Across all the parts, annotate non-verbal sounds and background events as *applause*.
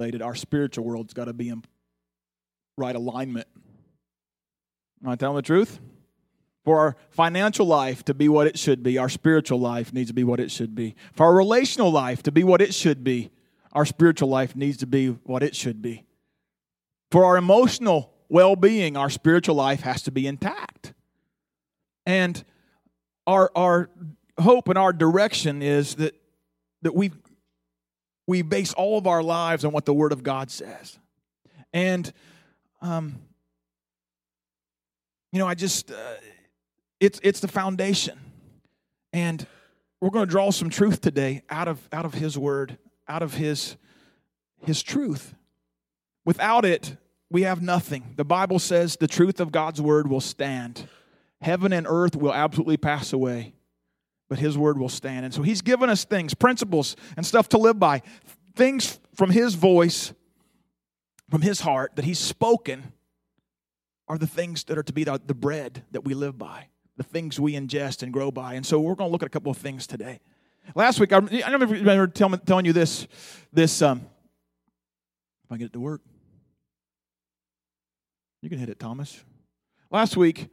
our spiritual world's got to be in right alignment. Am I telling the truth? For our financial life to be what it should be, our spiritual life needs to be what it should be. For our relational life to be what it should be, our spiritual life needs to be what it should be. For our emotional well being, our spiritual life has to be intact. And our, our hope and our direction is that, that we, we base all of our lives on what the Word of God says. And, um, you know, I just. Uh, it's, it's the foundation. And we're going to draw some truth today out of, out of His Word, out of His, His truth. Without it, we have nothing. The Bible says the truth of God's Word will stand. Heaven and earth will absolutely pass away, but His Word will stand. And so He's given us things, principles, and stuff to live by, things from His voice, from His heart that He's spoken are the things that are to be the, bread that we live by the things we ingest and grow by. And so we're going to look at a couple of things today. Last week, I, I remember telling, telling you this, this um, if I get it to work. You can hit it, Thomas. Last week,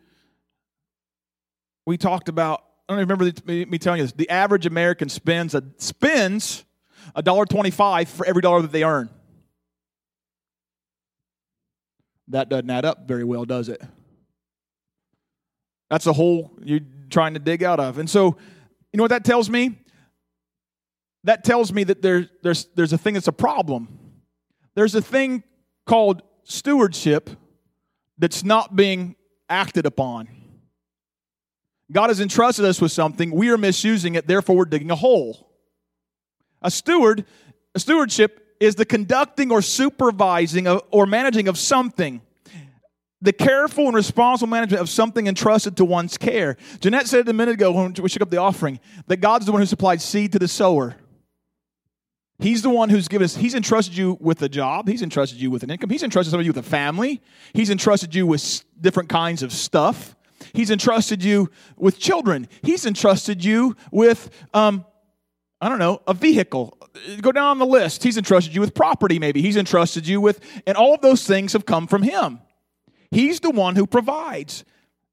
we talked about, I don't remember me telling you this, the average American spends a, spends a dollar twenty-five for every dollar that they earn. That doesn't add up very well, does it? That's a hole you're trying to dig out of. And so, you know what that tells me? That tells me that there, there's, there's a thing that's a problem. There's a thing called stewardship that's not being acted upon. God has entrusted us with something, we are misusing it, therefore we're digging a hole. A steward, a stewardship is the conducting or supervising or managing of something the careful and responsible management of something entrusted to one's care. Jeanette said it a minute ago when we shook up the offering that God's the one who supplied seed to the sower. He's the one who's given us, he's entrusted you with a job. He's entrusted you with an income. He's entrusted some of you with a family. He's entrusted you with different kinds of stuff. He's entrusted you with children. He's entrusted you with, um, I don't know, a vehicle. Go down the list. He's entrusted you with property, maybe. He's entrusted you with, and all of those things have come from Him. He's the one who provides.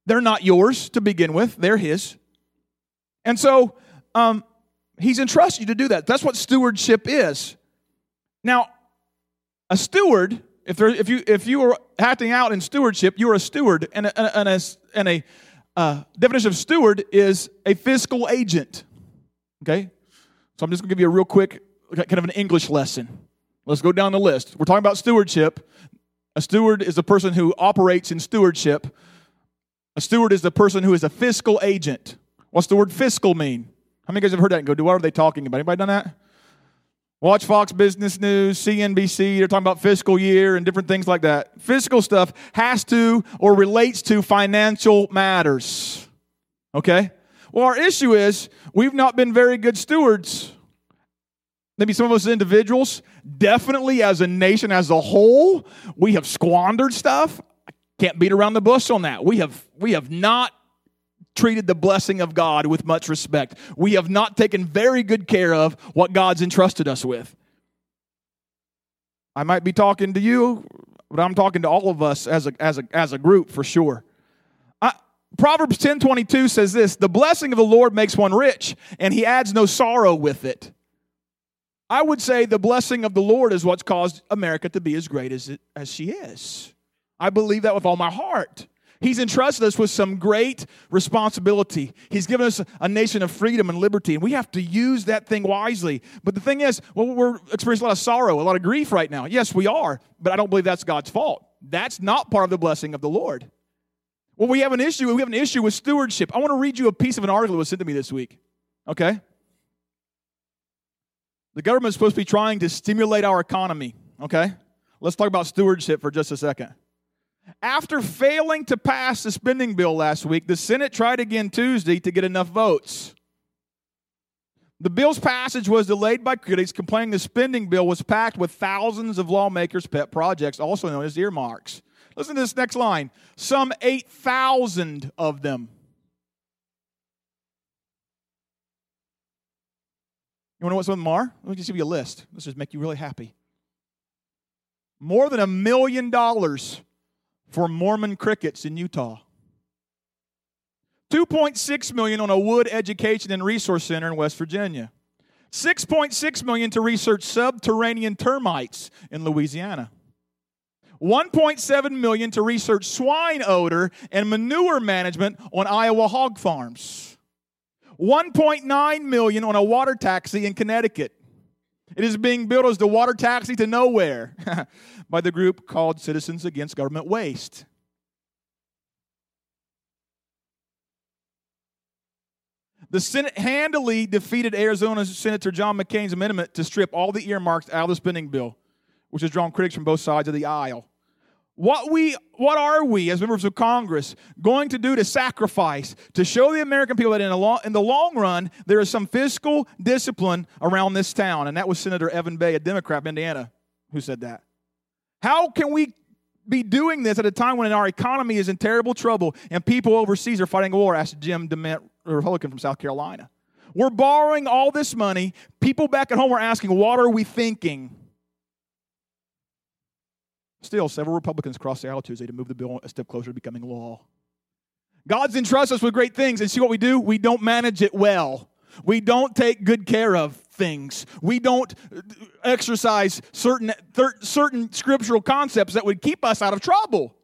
They're not yours to begin with, they're His. And so um, He's entrusted you to do that. That's what stewardship is. Now, a steward, if, there, if, you, if you are acting out in stewardship, you're a steward. And a, and a, and a uh, definition of steward is a fiscal agent. Okay? So I'm just going to give you a real quick, kind of an English lesson. Let's go down the list. We're talking about stewardship. A steward is a person who operates in stewardship. A steward is the person who is a fiscal agent. What's the word fiscal mean? How many you guys have heard that and go, what are they talking about? Anybody done that? Watch Fox Business News, CNBC, they're talking about fiscal year and different things like that. Fiscal stuff has to or relates to financial matters. Okay? Well, our issue is we've not been very good stewards maybe some of us individuals, definitely as a nation as a whole, we have squandered stuff. I can't beat around the bush on that. We have we have not treated the blessing of God with much respect. We have not taken very good care of what God's entrusted us with. I might be talking to you, but I'm talking to all of us as a, as a, as a group for sure. I, Proverbs 10:22 says this, "The blessing of the Lord makes one rich, and he adds no sorrow with it." I would say the blessing of the Lord is what's caused America to be as great as, it, as she is. I believe that with all my heart. He's entrusted us with some great responsibility. He's given us a nation of freedom and liberty, and we have to use that thing wisely. But the thing is, well, we're experiencing a lot of sorrow, a lot of grief right now. Yes, we are, but I don't believe that's God's fault. That's not part of the blessing of the Lord. Well, we have an issue. We have an issue with stewardship. I want to read you a piece of an article that was sent to me this week. Okay? The government is supposed to be trying to stimulate our economy, okay? Let's talk about stewardship for just a second. After failing to pass the spending bill last week, the Senate tried again Tuesday to get enough votes. The bill's passage was delayed by critics complaining the spending bill was packed with thousands of lawmakers' pet projects, also known as earmarks. Listen to this next line some 8,000 of them You want to know what some of them are? Let me just give you a list. Let's just make you really happy. more than a million dollars for Mormon crickets in Utah. 2.6 million on a wood education and resource center in West Virginia. 6.6 million to research subterranean termites in Louisiana. 1.7 million to research swine odor and manure management on Iowa hog farms. 1.9 million on a water taxi in Connecticut. It is being built as the water taxi to nowhere *laughs* by the group called Citizens Against Government Waste. The Senate handily defeated Arizona Senator John McCain's amendment to strip all the earmarks out of the spending bill, which has drawn critics from both sides of the aisle. What, we, what are we as members of Congress going to do to sacrifice to show the American people that in, long, in the long run there is some fiscal discipline around this town? And that was Senator Evan Bayh a Democrat from Indiana, who said that. How can we be doing this at a time when our economy is in terrible trouble and people overseas are fighting a war? asked Jim DeMint, a Republican from South Carolina. We're borrowing all this money. People back at home are asking, What are we thinking? Still, several Republicans crossed the aisle Tuesday to move the bill a step closer to becoming law. God's entrusted us with great things, and see what we do? We don't manage it well. We don't take good care of things. We don't uh, exercise certain, certain scriptural concepts that would keep us out of trouble.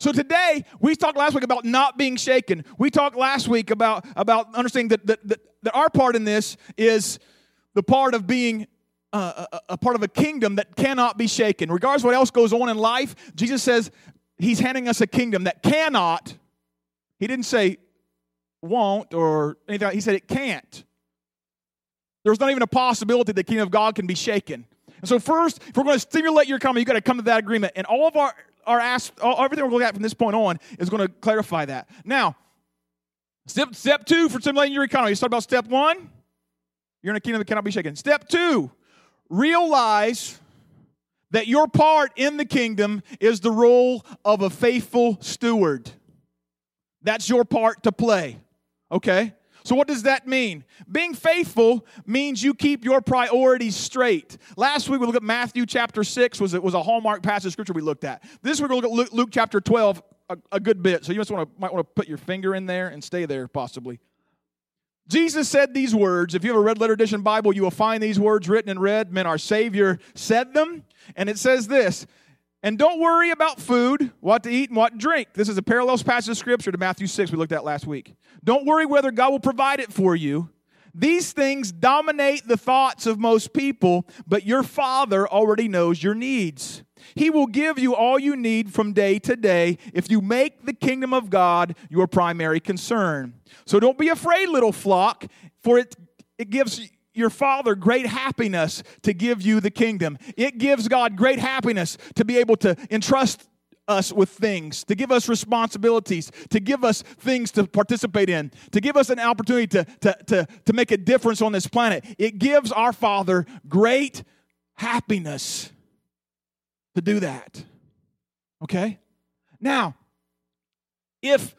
So today, we talked last week about not being shaken. We talked last week about, about understanding that, that, that, that our part in this is the part of being a, a, part of a kingdom that cannot be shaken. Regardless what else goes on in life, Jesus says he's handing us a kingdom that cannot, he didn't say won't or anything, he said it can't. There's not even a possibility the kingdom of God can be shaken. And so, first, if we're going to stimulate your coming, you've got to come to that agreement. And all of our, our ask, all, everything we're going to look at from this point on is going to clarify that. Now, step, step two for stimulating your economy. You start about step one, you're in a kingdom that cannot be shaken. Step two, realize that your part in the kingdom is the role of a faithful steward. That's your part to play. Okay? So, what does that mean? Being faithful means you keep your priorities straight. Last week we looked at Matthew chapter 6, was, it was a hallmark passage of scripture we looked at. This week we're going to look at Luke, chapter 12 a, a, good bit. So, you just want to, might want to put your finger in there and stay there possibly. Jesus said these words. If you have a red letter edition Bible, you will find these words written in red. Men, our Savior said them. And it says this And don't worry about food, what to eat, and what to drink. This is a parallel passage of Scripture to Matthew 6 we looked at last week. Don't worry whether God will provide it for you. These things dominate the thoughts of most people, but your Father already knows your needs. He will give you all you need from day to day if you make the kingdom of God your primary concern. So don't be afraid, little flock, for it, it gives your Father great happiness to give you the kingdom. It gives God great happiness to be able to entrust us with things, to give us responsibilities, to give us things to participate in, to give us an opportunity to, to, to, to make a difference on this planet. It gives our Father great happiness to do that. Okay? Now, if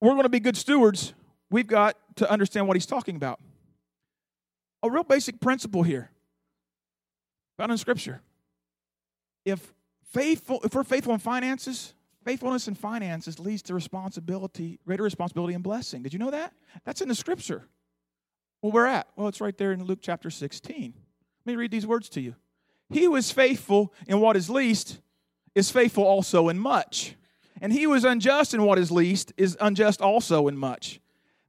we're going to be good stewards, we've got to understand what he's talking about. A real basic principle here found in Scripture. If faithful, if we're faithful in finances, faithfulness in finances leads to responsibility, greater responsibility and blessing. Did you know that? That's in the Scripture. Well, where at? Well, it's right there in Luke chapter 16. Let me read these words to you. He was faithful in what is least is faithful also in much. And he was unjust in what is least is unjust also in much.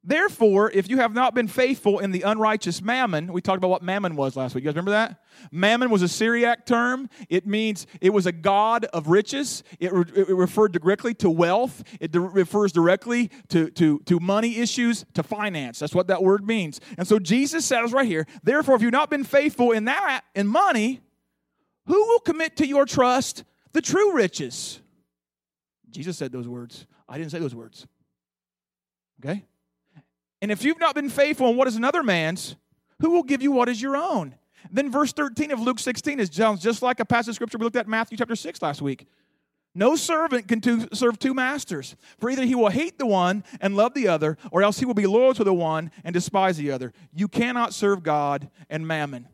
Therefore, if you have not been faithful in the unrighteous mammon, we talked about what mammon was last week. You guys remember that? Mammon was a Syriac term. It means it was a god of riches. It, re- it referred directly to wealth. It de- refers directly to, to, to money issues, to finance. That's what that word means. And so Jesus says right here, therefore, if you've not been faithful in that, in money, who will commit to your trust the true riches? Jesus said those words. I didn't say those words. Okay? And if you've not been faithful in what is another man's, who will give you what is your own? Then verse 13 of Luke 16 is sounds just like a passage of scripture we looked at in Matthew chapter 6 last week. No servant can serve two masters, for either he will hate the one and love the other, or else he will be loyal to the one and despise the other. You cannot serve God and mammon.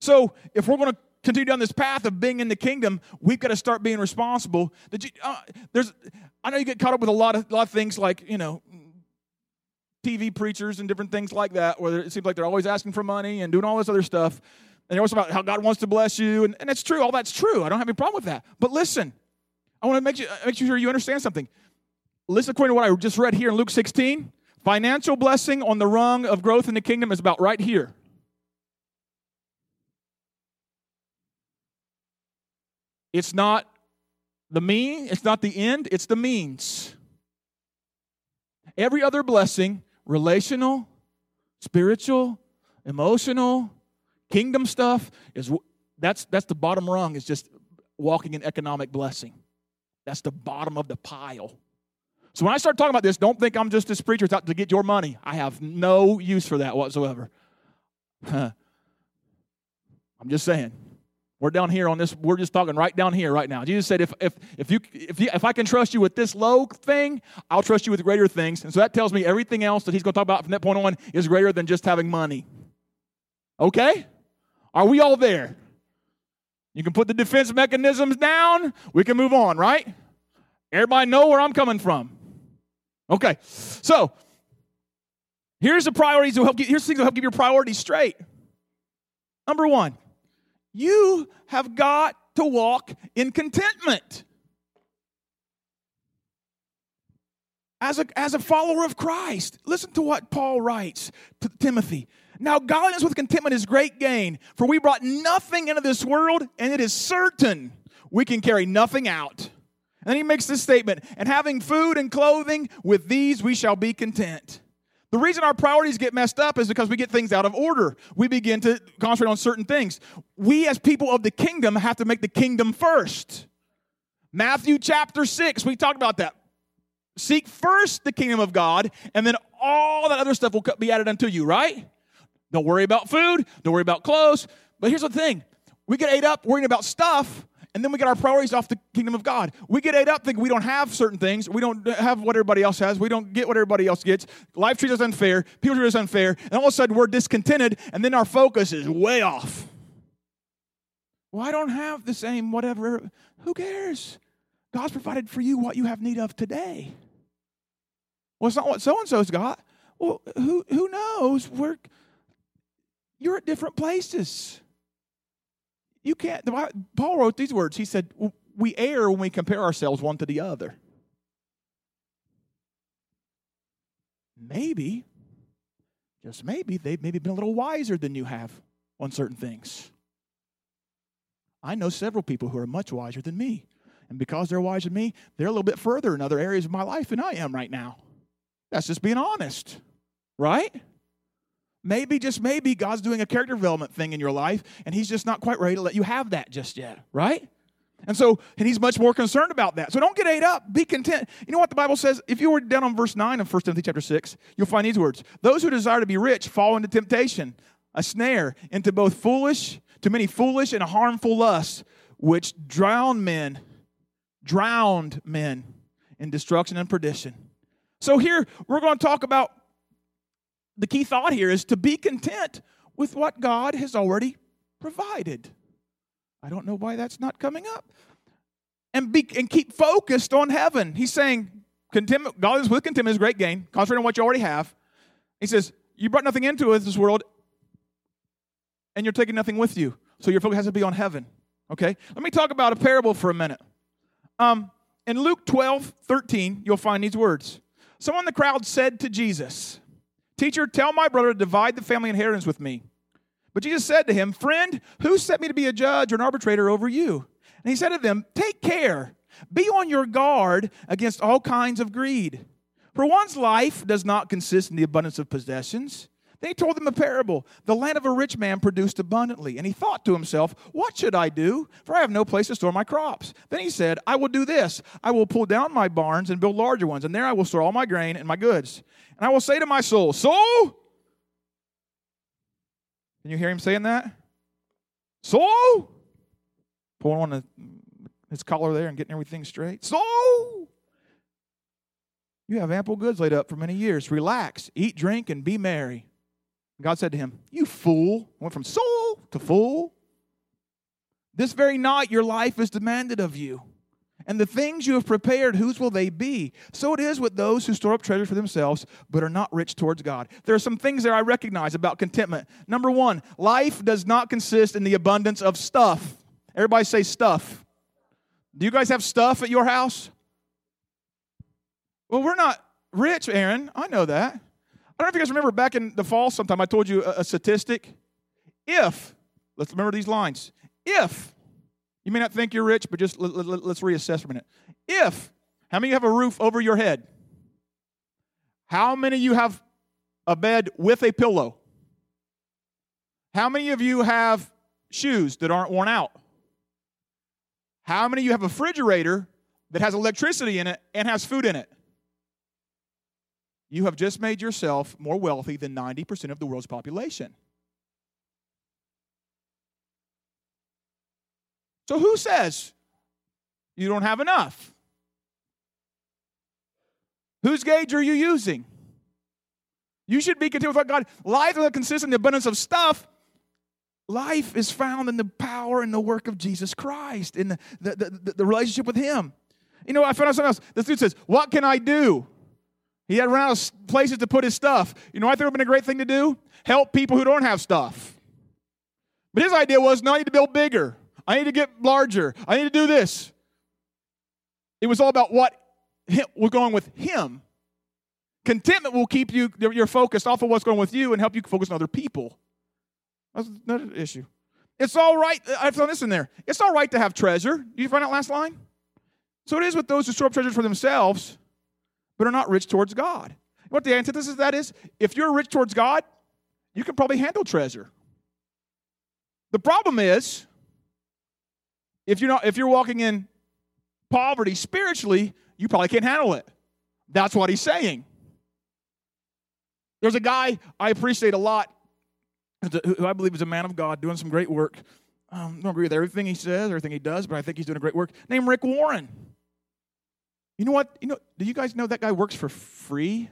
So, if we're going to continue down this path of being in the kingdom, we've got to start being responsible. Did you? Uh, there's, I know you get caught up with a lot of lot of things like you know, TV preachers and different things like that, where it seems like they're always asking for money and doing all this other stuff. And they're always about how God wants to bless you, and, and it's true. All that's true. I don't have any problem with that. But listen, I want to make you make sure you understand something. Listen, according to what I just read here in Luke 16, financial blessing on the rung of growth in the kingdom is about right here. It's not the mean, it's not the end, it's the means. Every other blessing, relational, spiritual, emotional, kingdom stuff, is that's that's the bottom rung, is just walking in economic blessing. That's the bottom of the pile. So when I start talking about this, don't think I'm just this preacher out to get your money. I have no use for that whatsoever. *laughs* I'm just saying. We're down here on this, we're just talking right down here right now. Jesus said, if, if, if, you, if, you, if I can trust you with this low thing, I'll trust you with greater things. And so that tells me everything else that he's going to talk about from that point on is greater than just having money. Okay? Are we all there? You can put the defense mechanisms down. We can move on, right? Everybody know where I'm coming from. Okay. So, here's the priorities to help get, here's things to help keep your priorities straight. Number one, you have got to walk in contentment. As a, as a follower of Christ, listen to what Paul writes to Timothy. Now, godliness with contentment is great gain, for we brought nothing into this world, and it is certain we can carry nothing out. And he makes this statement and having food and clothing, with these we shall be content. The reason our priorities get messed up is because we get things out of order. We begin to concentrate on certain things. We, as people of the kingdom, have to make the kingdom first. Matthew chapter 6, we talked about that. Seek first the kingdom of God, and then all that other stuff will be added unto you, right? Don't worry about food, don't worry about clothes. But here's the thing we get ate up worrying about stuff and then we get our priorities off the kingdom of God. We get ate up thinking we don't have certain things. We don't have what everybody else has. We don't get what everybody else gets. Life treats us unfair. People treat us unfair. And all of a sudden we're discontented, and then our focus is way off. Well, I don't have the same whatever. Who cares? God's provided for you what you have need of today. Well, it's not what so and so's got. Well, who, who knows? We're, you're at different places. You can't, Paul wrote these words. He said, We err when we compare ourselves one to the other. Maybe, just maybe, they've maybe been a little wiser than you have on certain things. I know several people who are much wiser than me. And because they're wiser than me, they're a little bit further in other areas of my life than I am right now. That's just being honest, right? Maybe, just maybe, God's doing a character development thing in your life, and He's just not quite ready to let you have that just yet, right? And so, and He's much more concerned about that. So don't get ate up. Be content. You know what the Bible says? If you were down on verse 9 of 1 Timothy chapter 6, you'll find these words Those who desire to be rich fall into temptation, a snare, into both foolish, to many foolish and harmful lusts, which drown men, drowned men in destruction and perdition. So here, we're going to talk about the key thought here is to be content with what God has already provided. I don't know why that's not coming up. And be and keep focused on heaven. He's saying contentment, God is with contentment is great gain. Concentrate on what you already have. He says, You brought nothing into this world, and you're taking nothing with you. So your focus has to be on heaven. Okay? Let me talk about a parable for a minute. Um, in Luke 12, 13, you'll find these words. Someone in the crowd said to Jesus, Teacher, tell my brother to divide the family inheritance with me. But Jesus said to him, Friend, who set me to be a judge or an arbitrator over you? And he said to them, Take care, be on your guard against all kinds of greed. For one's life does not consist in the abundance of possessions. Then he told them a parable. The land of a rich man produced abundantly, and he thought to himself, What should I do? For I have no place to store my crops. Then he said, I will do this I will pull down my barns and build larger ones, and there I will store all my grain and my goods. And I will say to my soul, Soul, can you hear him saying that? Soul, pulling on his collar there and getting everything straight. Soul, you have ample goods laid up for many years. Relax, eat, drink, and be merry. God said to him, You fool. Went from soul to fool. This very night your life is demanded of you. And the things you have prepared, whose will they be? So it is with those who store up treasures for themselves, but are not rich towards God. There are some things there I recognize about contentment. Number one, life does not consist in the abundance of stuff. Everybody say stuff. Do you guys have stuff at your house? Well, we're not rich, Aaron. I know that. I don't know if you guys remember back in the fall sometime, I told you a, a statistic. If, let's remember these lines, if, you may not think you're rich, but just let, us reassess for a minute. If, how many of you have a roof over your head? How many of you have a bed with a pillow? How many of you have shoes that aren't worn out? How many of you have a refrigerator that has electricity in it and has food in it? You have just made yourself more wealthy than 90% of the world's population. So who says you don't have enough? Whose gauge are you using? You should be content with what God. Life doesn't consist in the abundance of stuff. Life is found in the power and the work of Jesus Christ, in the, the, the, the relationship with Him. You know, I found out something else. This dude says, What can I do? He had run out of places to put his stuff. You know, I think it would have been a great thing to do? Help people who don't have stuff. But his idea was, no, I need to build bigger. I need to get larger. I need to do this. It was all about what was going with him. Contentment will keep you your focus off of what's going with you and help you focus on other people. That's another issue. It's all right. I've this in there. It's all right to have treasure. Did you find that last line? So it is with those who store up treasures for themselves, but are not rich towards God. What the antithesis of that is, if you're rich towards God, you can probably handle treasure. The problem is, if you're not if you're walking in poverty spiritually, you probably can't handle it. That's what he's saying. There's a guy I appreciate a lot, who I believe is a man of God, doing some great work. Um, I don't agree with everything he says, everything he does, but I think he's doing a great work. Named Rick Warren. You know what? You know, do you guys know that guy works for free?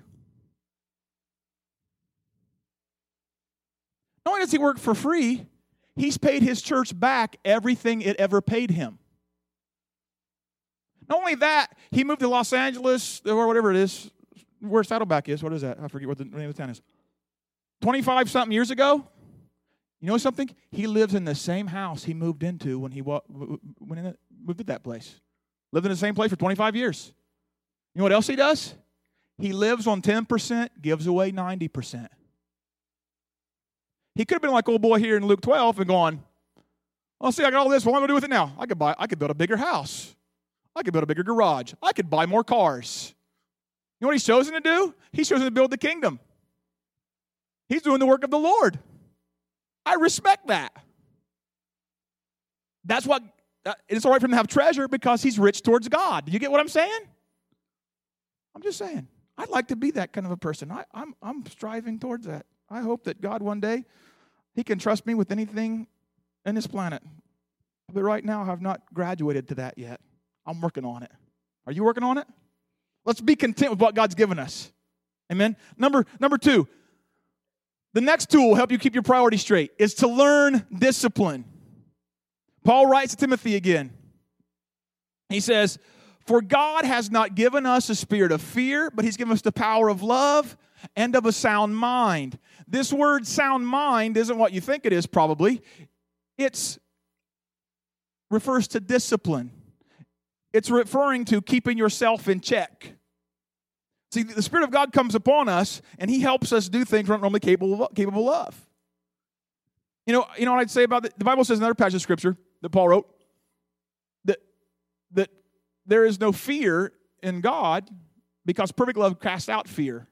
Not only does he work for free, he's paid his church back everything it ever paid him. Not only that, he moved to Los Angeles or whatever it is, where Saddleback is. What is that? I forget what the name of the town is. 25 something years ago, you know something? He lives in the same house he moved into when he when he moved to that place. Lived in the same place for 25 years. You know what else he does? He lives on 10%, gives away 90%. He could have been like old boy here in Luke 12 and going, "Oh, see, I got all this. What am I to do with it now? I could buy. I could build a bigger house. I could build a bigger garage. I could buy more cars." You know what he's chosen to do? He's chosen to build the kingdom. He's doing the work of the Lord. I respect that. That's what Uh, it's all right for him to have treasure because he's rich towards God. You get what I'm saying? I'm just saying. I'd like to be that kind of a person. I, I'm, I'm striving towards that. I hope that God one day, He can trust me with anything in this planet. But right now, I've not graduated to that yet. I'm working on it. Are you working on it? Let's be content with what God's given us. Amen. Number number two, the next tool will help you keep your priorities straight is to learn discipline. Paul writes to Timothy again. He says, For God has not given us a spirit of fear, but He's given us the power of love and of a sound mind. This word sound mind isn't what you think it is, probably. It's refers to discipline. It's referring to keeping yourself in check. See, the Spirit of God comes upon us and He helps us do things we're not normally capable of, capable of. You know, you know what I'd say about it? The Bible says in another passage of Scripture that Paul wrote that, that there is no fear in God because perfect love casts out fear.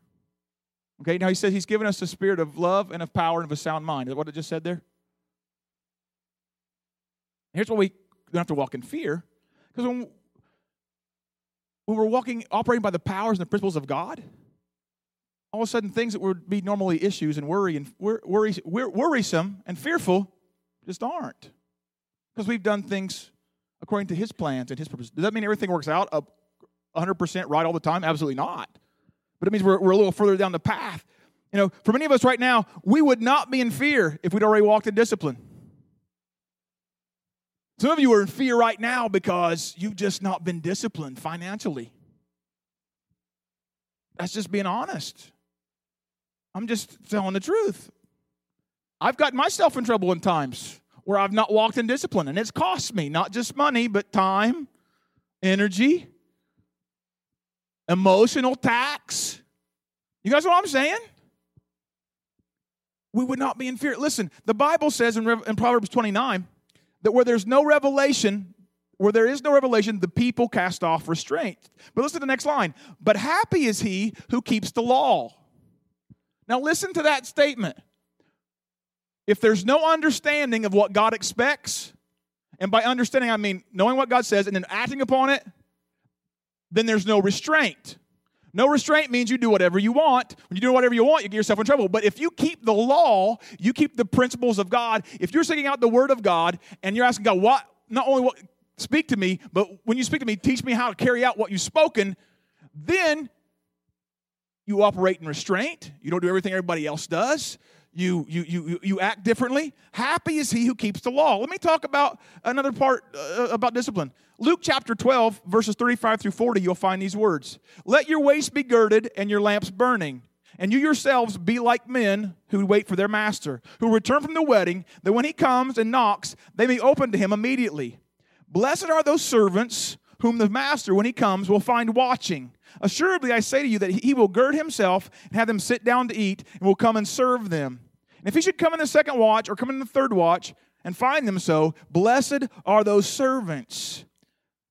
Okay, now he says he's given us a spirit of love and of power and of a sound mind. Is what it just said there? Here's what we don't have to walk in fear. Because when, when we're walking, operating by the powers and the principles of God, all of a sudden things that would be normally issues and worry and worry, worrisome and fearful just aren't. Because we've done things according to his plans and his purpose. Does that mean everything works out 100% right all the time? Absolutely not but it means we're, we're a little further down the path. You know, for many of us right now, we would not be in fear if we'd already walked in discipline. Some of you are in fear right now because you've just not been disciplined financially. That's just being honest. I'm just telling the truth. I've gotten myself in trouble in times where I've not walked in discipline, and it's cost me not just money, but time, energy, emotional tax. You guys know what I'm saying? We would not be in fear. Listen, the Bible says in, in Proverbs 29 that where there's no revelation, where there is no revelation, the people cast off restraint. But listen to the next line. But happy is he who keeps the law. Now listen to that statement. If there's no understanding of what God expects, and by understanding I mean knowing what God says and then acting upon it, then there's no restraint. No restraint means you do whatever you want. When you do whatever you want, you get yourself in trouble. But if you keep the law, you keep the principles of God, if you're seeking out the word of God and you're asking God, what, not only what, speak to me, but when you speak to me, teach me how to carry out what you've spoken, then you operate in restraint. You don't do everything everybody else does. You, you, you, you act differently. Happy is he who keeps the law. Let me talk about another part uh, about discipline. Luke chapter 12, verses 35 through 40, you'll find these words Let your waist be girded and your lamps burning. And you yourselves be like men who wait for their master, who return from the wedding, that when he comes and knocks, they may open to him immediately. Blessed are those servants whom the master, when he comes, will find watching. Assuredly, I say to you that he will gird himself and have them sit down to eat, and will come and serve them. And if he should come in the second watch or come in the third watch and find them so, blessed are those servants.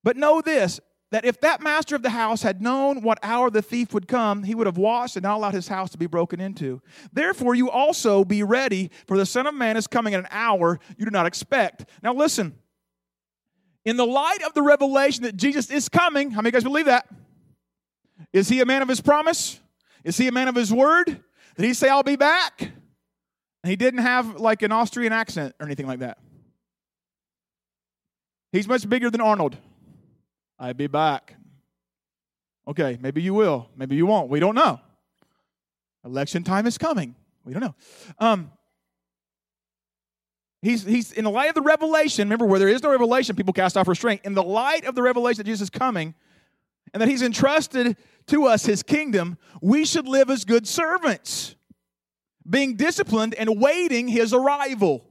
But know this that if that master of the house had known what hour the thief would come, he would have watched and not allowed his house to be broken into. Therefore, you also be ready, for the Son of Man is coming at an hour you do not expect. Now, listen. In the light of the revelation that Jesus is coming, how many of you guys believe that? Is he a man of his promise? Is he a man of his word? Did he say, I'll be back? He didn't have like an Austrian accent or anything like that. He's much bigger than Arnold. I'll be back. Okay, maybe you will. Maybe you won't. We don't know. Election time is coming. We don't know. Um, he's, he's in the light of the revelation. Remember, where there is no revelation, people cast off restraint. In the light of the revelation that Jesus is coming and that he's entrusted to us his kingdom, we should live as good servants, being disciplined and waiting his arrival.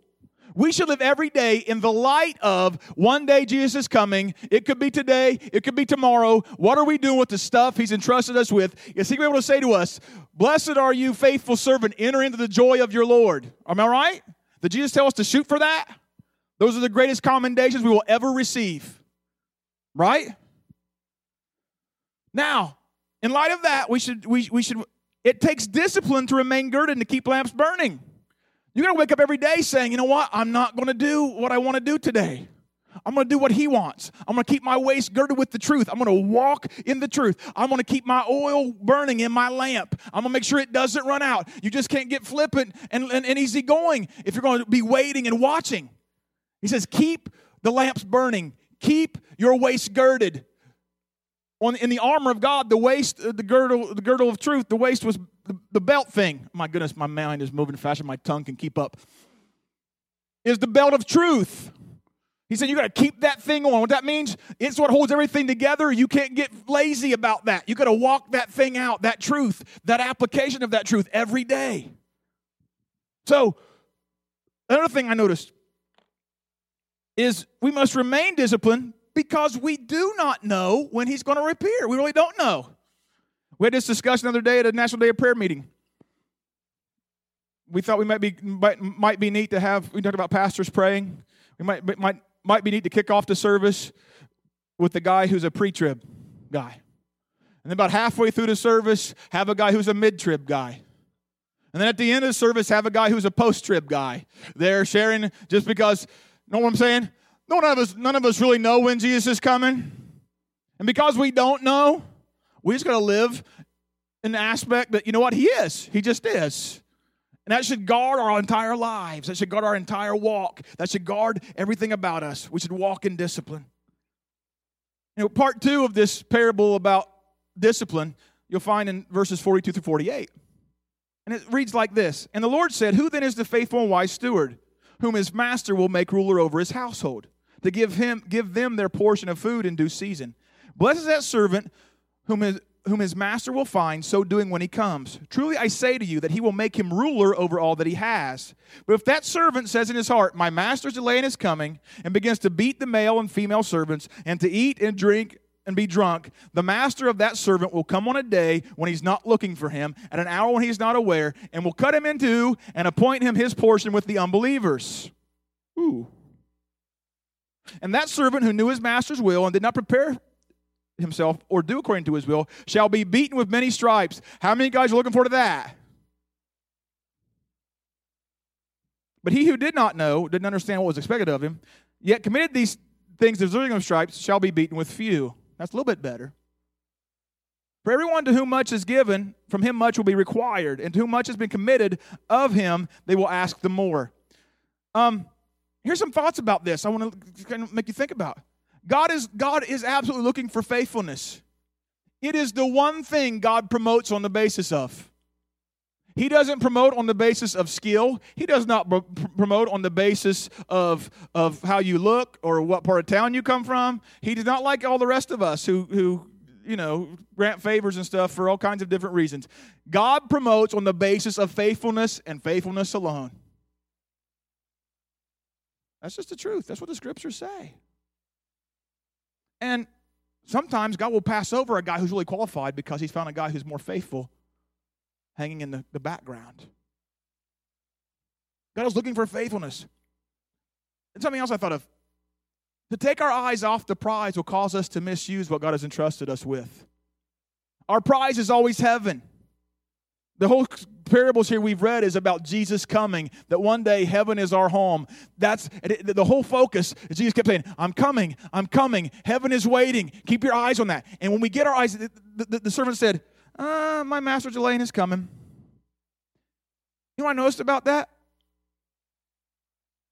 We should live every day in the light of one day Jesus is coming. It could be today, it could be tomorrow. What are we doing with the stuff He's entrusted us with? Is He able to say to us, Blessed are you, faithful servant, enter into the joy of your Lord? Am I right? Did Jesus tell us to shoot for that? Those are the greatest commendations we will ever receive. Right? Now, in light of that, we should we, we should it takes discipline to remain girded and to keep lamps burning. You're going to wake up every day saying, you know what? I'm not going to do what I want to do today. I'm going to do what he wants. I'm going to keep my waist girded with the truth. I'm going to walk in the truth. I'm going to keep my oil burning in my lamp. I'm going to make sure it doesn't run out. You just can't get flippant and, and, and easy going if you're going to be waiting and watching. He says, keep the lamps burning, keep your waist girded. On, in the armor of God, the waist, uh, the girdle, the girdle of truth, the waist was the, the belt thing. My goodness, my mind is moving faster. My tongue can keep up. Is the belt of truth. He said, You got to keep that thing on. What that means, it's what holds everything together. You can't get lazy about that. You got to walk that thing out, that truth, that application of that truth every day. So, another thing I noticed is we must remain disciplined because we do not know when he's going to appear. We really don't know. We had this discussion the other day at a National Day of Prayer meeting. We thought we might be might, might be neat to have. We talked about pastors praying. We might might might be neat to kick off the service with the guy who's a pre-trib guy, and then about halfway through the service, have a guy who's a mid-trib guy. And then at the end of the service, have a guy who's a post trib guy. They're sharing just because, know what I'm saying? None of us, none of us really know when Jesus is coming. And because we don't know, we just got to live in the aspect that, you know what, He is. He just is. And that should guard our entire lives. That should guard our entire walk. That should guard everything about us. We should walk in discipline. You know, part two of this parable about discipline, you'll find in verses 42 through 48. And it reads like this And the Lord said, Who then is the faithful and wise steward, whom his master will make ruler over his household? To give him give them their portion of food in due season. Blessed is that servant whom his, whom his master will find so doing when he comes. Truly I say to you that he will make him ruler over all that he has. But if that servant says in his heart, My master's delaying his coming, and begins to beat the male and female servants, and to eat and drink and be drunk, the master of that servant will come on a day when he's not looking for him, at an hour when he's not aware, and will cut him in two and appoint him his portion with the unbelievers. Ooh. And that servant who knew his master's will and did not prepare himself or do according to his will shall be beaten with many stripes. How many guys are looking forward to that? But he who did not know, didn't understand what was expected of him, yet committed these things deserving of stripes, shall be beaten with few. That's a little bit better. For everyone to whom much is given, from him much will be required, and to whom much has been committed of him, they will ask the more. Um, Here's some thoughts about this I want to kind of make you think about. God is, God is absolutely looking for faithfulness. It is the one thing God promotes on the basis of. He doesn't promote on the basis of skill. He does not pr- promote on the basis of, of how you look or what part of town you come from. He does not like all the rest of us who, who you know, grant favors and stuff for all kinds of different reasons. God promotes on the basis of faithfulness and faithfulness alone. That's just the truth. That's what the scriptures say. And sometimes God will pass over a guy who's really qualified because he's found a guy who's more faithful hanging in the, the background. God is looking for faithfulness. And something else I thought of. To take our eyes off the prize will cause us to misuse what God has entrusted us with. Our prize is always heaven. The whole parables here we've read is about Jesus coming, that one day heaven is our home. That's the whole focus. Jesus kept saying, I'm coming, I'm coming, heaven is waiting. Keep your eyes on that. And when we get our eyes, the, the, the servant said, uh, My master delaying is coming. You know what I noticed about that?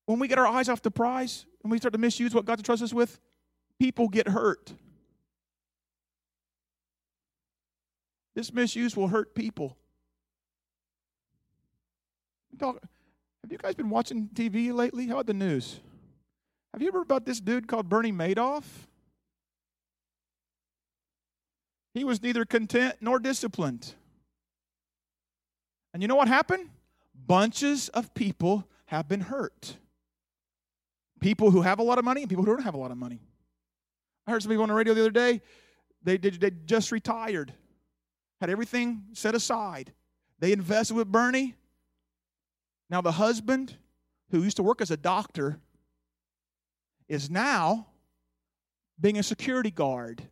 When we get our eyes off the prize and we start to misuse what God trusts us with, people get hurt. This misuse will hurt people. Talk, have you guys been watching TV lately? How about the news? Have you ever heard about this dude called Bernie Madoff? He was neither content nor disciplined. And you know what happened? Bunches of people have been hurt. People who have a lot of money and people who don't have a lot of money. I heard some people on the radio the other day, they, they, they just retired, had everything set aside. They invested with Bernie, now, the husband who used to work as a doctor is now being a security guard.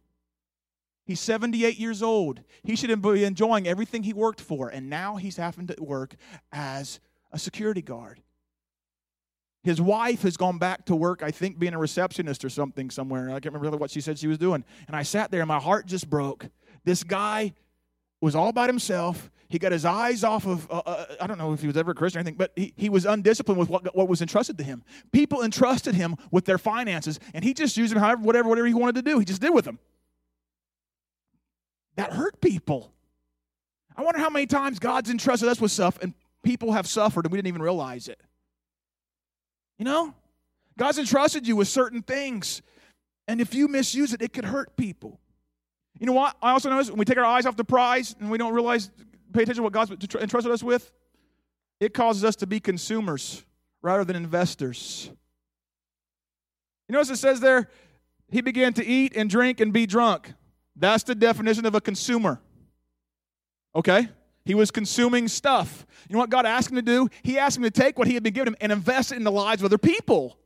He's 78 years old. He should be enjoying everything he worked for, and now he's having to work as a security guard. His wife has gone back to work, I think, being a receptionist or something somewhere. I can't remember what she said she was doing. And I sat there and my heart just broke. This guy was all about himself. He got his eyes off of, uh, uh, I don't know if he was ever a Christian or anything, but he, he was undisciplined with what, what was entrusted to him. People entrusted him with their finances, and he just used them however, whatever, whatever he wanted to do. He just did with them. That hurt people. I wonder how many times God's entrusted us with stuff and people have suffered and we didn't even realize it. You know? God's entrusted you with certain things, and if you misuse it, it could hurt people. You know what? I also notice when we take our eyes off the prize and we don't realize pay attention to what God's entrusted us with, it causes us to be consumers rather than investors. You notice it says there, he began to eat and drink and be drunk. That's the definition of a consumer. Okay? He was consuming stuff. You know what God asked him to do? He asked him to take what he had been given him and invest it in the lives of other people.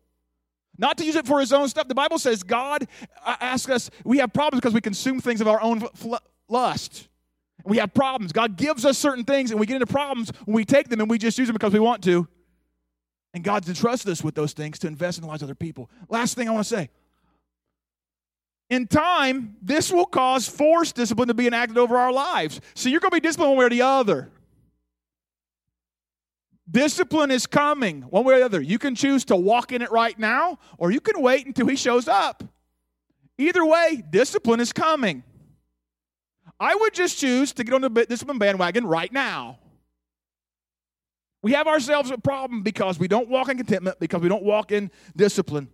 Not to use it for his own stuff. The Bible says God uh, asks us, we have problems because we consume things of our own lust we have problems. God gives us certain things and we get into problems when we take them and we just use them because we want to. And God's entrusted us with those things to invest in the lives of other people. Last thing I want to say. In time, this will cause forced discipline to be enacted over our lives. So you're going to be disciplined one way or the other. Discipline is coming one way or the other. You can choose to walk in it right now, or you can wait until he shows up. Either way, discipline is coming. I would just choose to get on the discipline bandwagon right now. We have ourselves a problem because we don't walk in contentment, because we don't walk in discipline.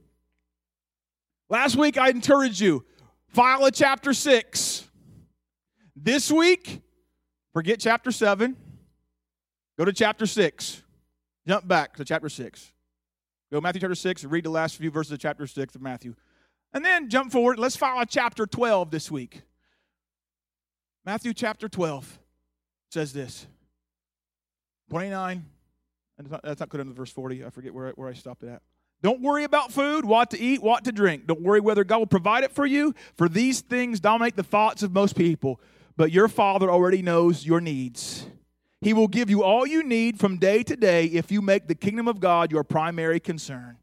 Last week I encouraged you, file a chapter 6. This week, forget chapter 7. Go to chapter 6. Jump back to chapter 6. Go Matthew chapter 6 and read the last few verses of chapter 6 of Matthew. And then jump forward. Let's follow chapter 12 this week. Matthew chapter 12 says this 29, and that's not good into verse 40. I forget where I, where I stopped it at. Don't worry about food, what to eat, what to drink. Don't worry whether God will provide it for you, for these things dominate the thoughts of most people. But your Father already knows your needs. He will give you all you need from day to day if you make the kingdom of God your primary concern.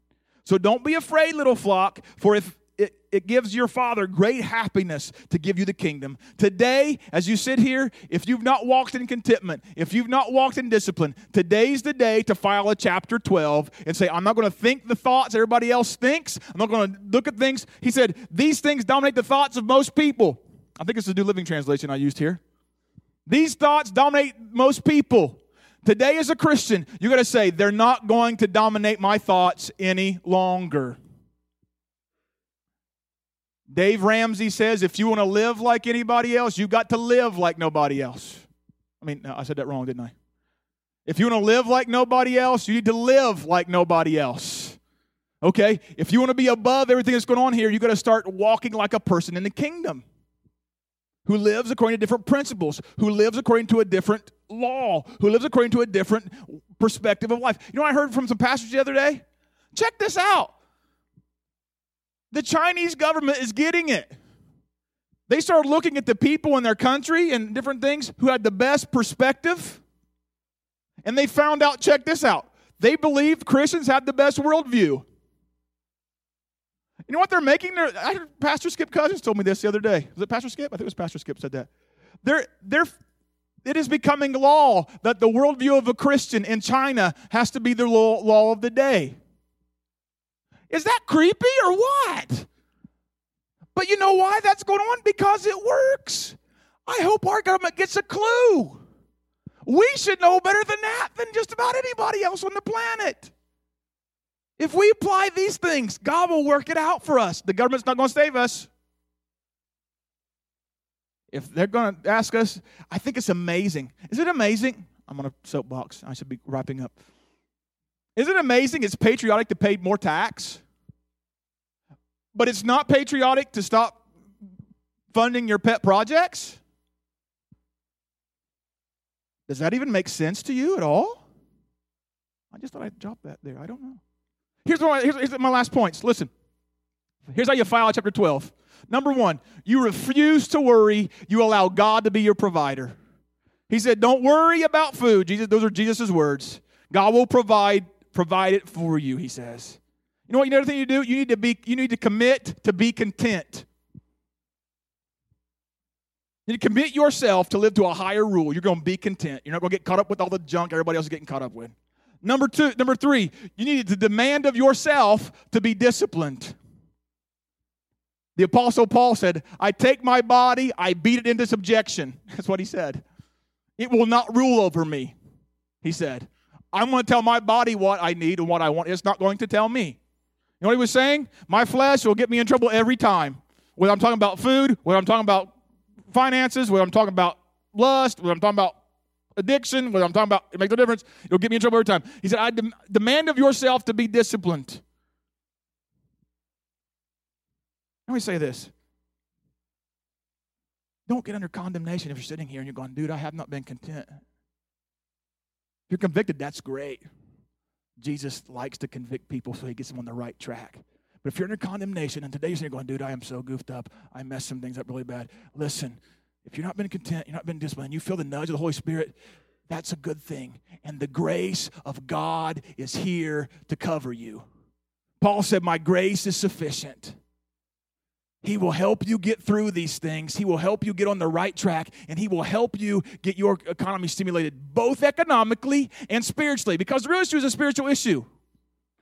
So don't be afraid, little flock, for if it, it gives your father great happiness to give you the kingdom. Today, as you sit here, if you've not walked in contentment, if you've not walked in discipline, today's the day to file a chapter 12 and say, I'm not going to think the thoughts everybody else thinks. I'm not going to look at things. He said, These things dominate the thoughts of most people. I think it's the New Living Translation I used here. These thoughts dominate most people. Today, as a Christian, you got to say, they're not going to dominate my thoughts any longer. Dave Ramsey says if you want to live like anybody else, you've got to live like nobody else. I mean, no, I said that wrong, didn't I? If you want to live like nobody else, you need to live like nobody else. Okay? If you want to be above everything that's going on here, you've got to start walking like a person in the kingdom who lives according to different principles, who lives according to a different law, who lives according to a different perspective of life. You know I heard from some pastors the other day? Check this out. The Chinese government is getting it. They started looking at the people in their country and different things who had the best perspective. And they found out, check this out, they believed Christians had the best worldview. You know what they're making? Their, I heard Pastor Skip Cousins told me this the other day. Was it Pastor Skip? I think it was Pastor Skip said that. They're, they're, it is becoming law that the worldview of a Christian in China has to be the law, law of the day. Is that creepy or what? But you know why that's going on? Because it works. I hope our government gets a clue. We should know better than that than just about anybody else on the planet. If we apply these things, God will work it out for us. The government's not going to save us. If they're going to ask us, I think it's amazing. Is it amazing? I'm on a soapbox. I should be wrapping up. Isn't it amazing it's patriotic to pay more tax? But it's not patriotic to stop funding your pet projects? Does that even make sense to you at all? I just thought I'd drop that there. I don't know. Here's my, here's, here's my last points. Listen. Here's how you file chapter 12. Number one, you refuse to worry, you allow God to be your provider. He said, Don't worry about food. Jesus, those are Jesus' words. God will provide provide it for you, he says. You know what You another thing you do? You need to be you need to commit to be content. You need to commit yourself to live to a higher rule. You're going to be content. You're not going to get caught up with all the junk everybody else is getting caught up with. Number two, number three, you need to demand of yourself to be disciplined. The Apostle Paul said, I take my body, I beat it into subjection. *laughs* That's what he said. It will not rule over me, he said. I'm going to tell my body what I need and what I want. It's not going to tell me. You know what he was saying? My flesh will get me in trouble every time. Whether I'm talking about food, whether I'm talking about finances, whether I'm talking about lust, whether I'm talking about addiction, what I'm talking about, it makes no difference. It'll get me in trouble every time. He said, I dem- demand of yourself to be disciplined. Let me say this. Don't get under condemnation if you're sitting here and you're going, dude, I have not been content If you're convicted, that's great. Jesus likes to convict people so he gets them on the right track. But if you're under condemnation and today you're going, dude, I am so goofed up. I messed some things up really bad. Listen, if you're not been content, you're not been disciplined, you feel the nudge of the Holy Spirit, that's a good thing. And the grace of God is here to cover you. Paul said, My grace is sufficient. He will help you get through these things. He will help you get on the right track, and He will help you get your economy stimulated both economically and spiritually because the real issue is a spiritual issue.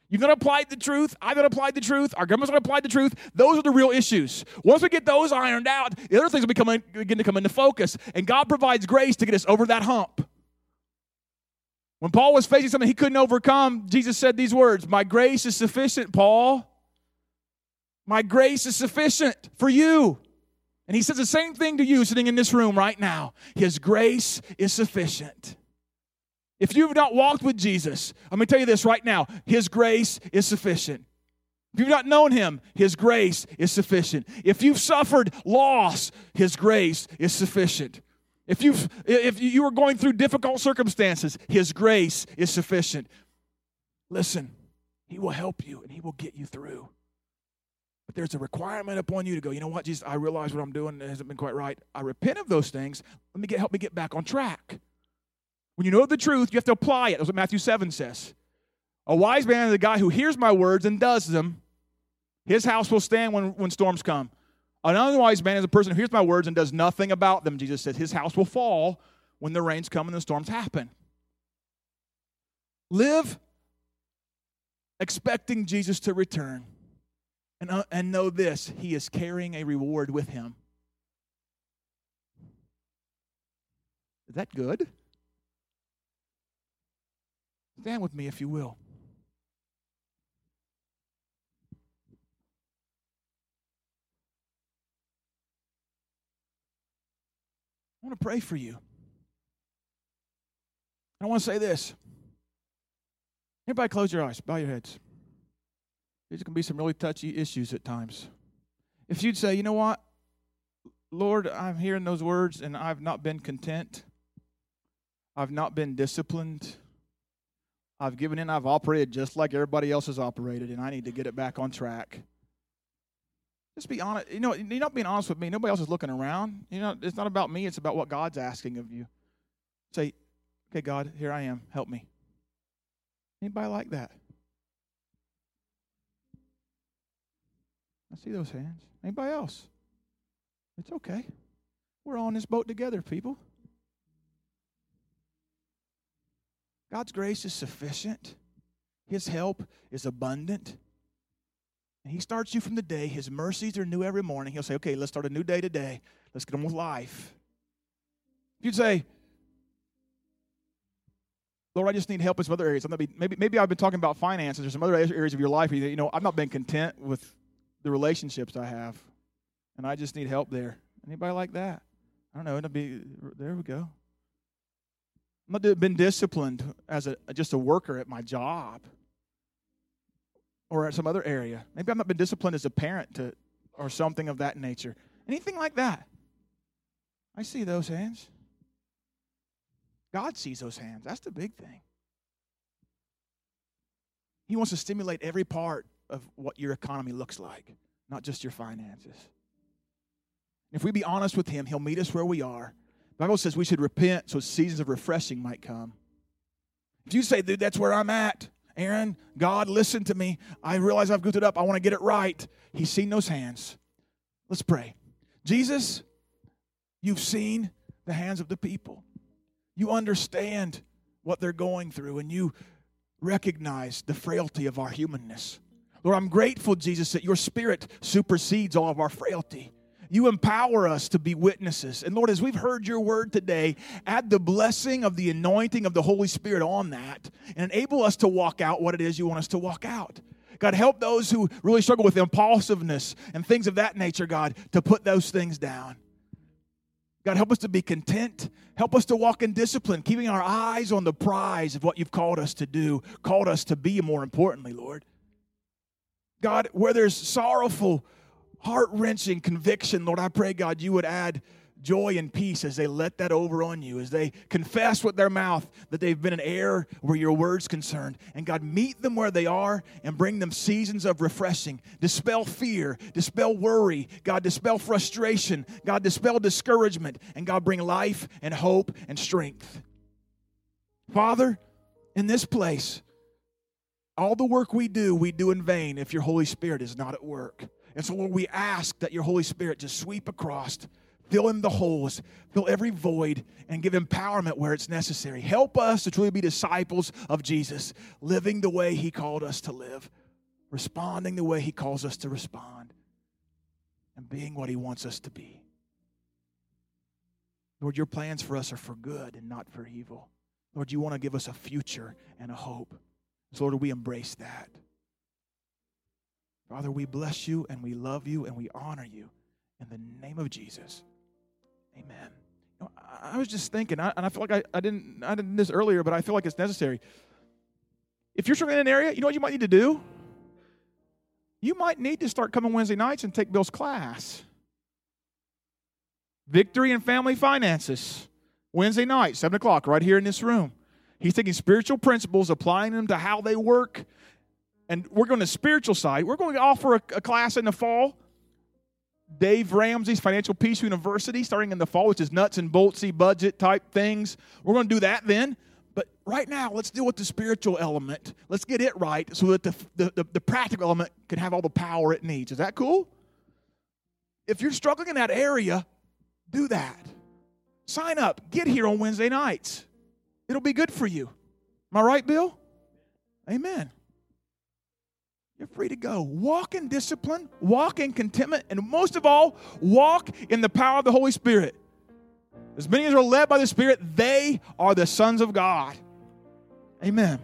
You've not applied the truth. I've not applied the truth. Our government's not applied the truth. Those are the real issues. Once we get those ironed out, the other things will begin to come into focus. And God provides grace to get us over that hump. When Paul was facing something he couldn't overcome, Jesus said these words My grace is sufficient, Paul. My grace is sufficient for you. And he says the same thing to you sitting in this room right now. His grace is sufficient. If you've not walked with Jesus, let me tell you this right now His grace is sufficient. If you've not known Him, His grace is sufficient. If you've suffered loss, His grace is sufficient. If, you've, if you are going through difficult circumstances, His grace is sufficient. Listen, He will help you and He will get you through. But there's a requirement upon you to go, you know what, Jesus, I realize what I'm doing hasn't been quite right. I repent of those things. Let me get help me get back on track. When you know the truth, you have to apply it. That's what Matthew 7 says. A wise man is a guy who hears my words and does them. His house will stand when, when storms come. An unwise man is a person who hears my words and does nothing about them. Jesus says his house will fall when the rains come and the storms happen. Live expecting Jesus to return and, uh, and know this he is carrying a reward with him. Is that good? Stand with me if you will. I want to pray for you. I want to say this. Everybody, close your eyes, bow your heads. These can be some really touchy issues at times. If you'd say, you know what, Lord, I'm hearing those words and I've not been content, I've not been disciplined, I've given in, I've operated just like everybody else has operated, and I need to get it back on track. Just be honest. You know, you're not being honest with me. Nobody else is looking around. You know, it's not about me, it's about what God's asking of you. Say, okay, God, here I am. Help me. Anybody like that? I see those hands. Anybody else? It's okay. We're all on this boat together, people. God's grace is sufficient. His help is abundant. And He starts you from the day. His mercies are new every morning. He'll say, okay, let's start a new day today. Let's get on with life. If you'd say, Lord, I just need help in some other areas. I'm be, maybe, maybe I've been talking about finances or some other areas of your life. You know, I've not been content with the relationships I have, and I just need help there. Anybody like that? I don't know. It'll be there. We go. I've been disciplined as a just a worker at my job or at some other area. Maybe I've not been disciplined as a parent to, or something of that nature. Anything like that. I see those hands. God sees those hands. That's the big thing. He wants to stimulate every part of what your economy looks like, not just your finances. If we be honest with Him, He'll meet us where we are. Bible says we should repent so seasons of refreshing might come. If you say, dude, that's where I'm at, Aaron, God, listen to me. I realize I've goofed it up. I want to get it right. He's seen those hands. Let's pray. Jesus, you've seen the hands of the people. You understand what they're going through, and you recognize the frailty of our humanness. Lord, I'm grateful, Jesus, that your spirit supersedes all of our frailty. You empower us to be witnesses. And Lord, as we've heard your word today, add the blessing of the anointing of the Holy Spirit on that and enable us to walk out what it is you want us to walk out. God, help those who really struggle with impulsiveness and things of that nature, God, to put those things down. God, help us to be content. Help us to walk in discipline, keeping our eyes on the prize of what you've called us to do, called us to be, more importantly, Lord. God, where there's sorrowful, heart wrenching conviction, Lord, I pray, God, you would add joy and peace as they let that over on you, as they confess with their mouth that they've been in error where your word's concerned. And God, meet them where they are and bring them seasons of refreshing. Dispel fear, dispel worry, God, dispel frustration, God, dispel discouragement, and God, bring life and hope and strength. Father, in this place, all the work we do, we do in vain if your Holy Spirit is not at work. And so, Lord, we ask that your Holy Spirit just sweep across, fill in the holes, fill every void, and give empowerment where it's necessary. Help us to truly be disciples of Jesus, living the way he called us to live, responding the way he calls us to respond, and being what he wants us to be. Lord, your plans for us are for good and not for evil. Lord, you want to give us a future and a hope. So, Lord, we embrace that. Father, we bless you and we love you and we honor you in the name of Jesus. Amen. You know, I was just thinking, and I feel like I, I didn't I didn't this earlier, but I feel like it's necessary. If you're struggling in an area, you know what you might need to do? You might need to start coming Wednesday nights and take Bill's class. Victory in Family Finances. Wednesday night, 7 o'clock, right here in this room. He's taking spiritual principles, applying them to how they work. And we're going to spiritual side. We're going to offer a, a class in the fall. Dave Ramsey's Financial Peace University, starting in the fall, which is nuts and boltsy budget type things. We're going to do that then. But right now, let's deal with the spiritual element. Let's get it right so that the, the, the, the practical element can have all the power it needs. Is that cool? If you're struggling in that area, do that. Sign up. Get here on Wednesday nights. It'll be good for you. Am I right, Bill? Amen. You're free to go. Walk in discipline, walk in contentment, and most of all, walk in the power of the Holy Spirit. As many as are led by the Spirit, they are the sons of God. Amen.